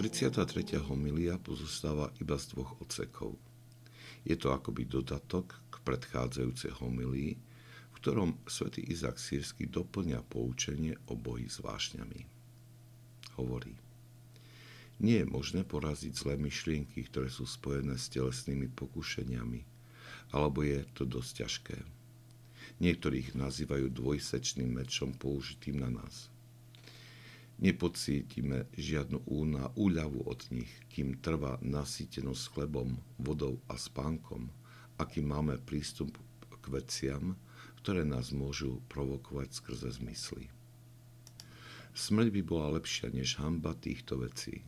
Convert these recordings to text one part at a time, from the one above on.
33. homilia pozostáva iba z dvoch odsekov. Je to akoby dodatok k predchádzajúcej homilii, v ktorom svätý Izak Sírsky doplňa poučenie o boji s vášňami. Hovorí, nie je možné poraziť zlé myšlienky, ktoré sú spojené s telesnými pokušeniami, alebo je to dosť ťažké. Niektorých nazývajú dvojsečným mečom použitým na nás – Nepocítime žiadnu úna, úľavu od nich, kým trvá nasýtenosť chlebom, vodou a spánkom, aký máme prístup k veciam, ktoré nás môžu provokovať skrze zmysly. Smrť by bola lepšia než hamba týchto vecí.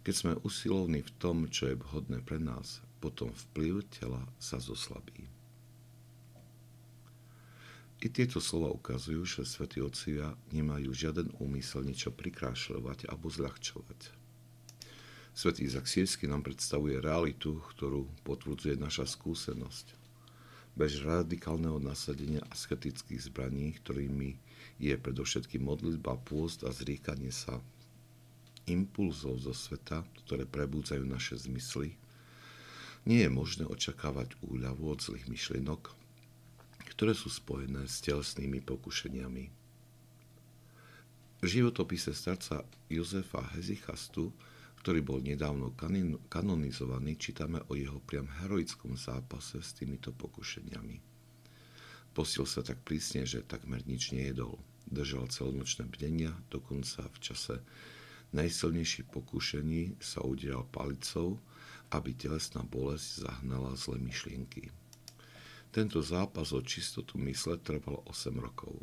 Keď sme usilovní v tom, čo je vhodné pre nás, potom vplyv tela sa zoslabí. I tieto slova ukazujú, že svätí otcovia nemajú žiaden úmysel niečo prikrášľovať alebo zľahčovať. Svetý Izak Sírsky nám predstavuje realitu, ktorú potvrdzuje naša skúsenosť. Bez radikálneho nasadenia asketických zbraní, ktorými je predovšetkým modlitba, pôst a zriekanie sa impulzov zo sveta, ktoré prebúdzajú naše zmysly, nie je možné očakávať úľavu od zlých myšlienok, ktoré sú spojené s telesnými pokušeniami. V životopise starca Jozefa Hezichastu, ktorý bol nedávno kanonizovaný, čítame o jeho priam heroickom zápase s týmito pokušeniami. Postil sa tak prísne, že takmer nič nejedol. Držal celonočné bdenia, dokonca v čase najsilnejších pokušení sa udieral palicou, aby telesná bolesť zahnala zlé myšlienky. Tento zápas o čistotu mysle trval 8 rokov.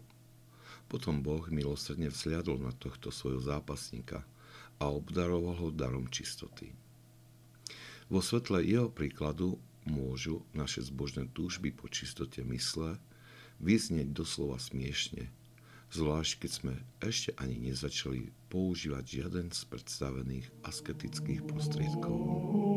Potom Boh milosrdne vzliadol na tohto svojho zápasníka a obdaroval ho darom čistoty. Vo svetle jeho príkladu môžu naše zbožné túžby po čistote mysle vyznieť doslova smiešne, zvlášť keď sme ešte ani nezačali používať žiaden z predstavených asketických prostriedkov.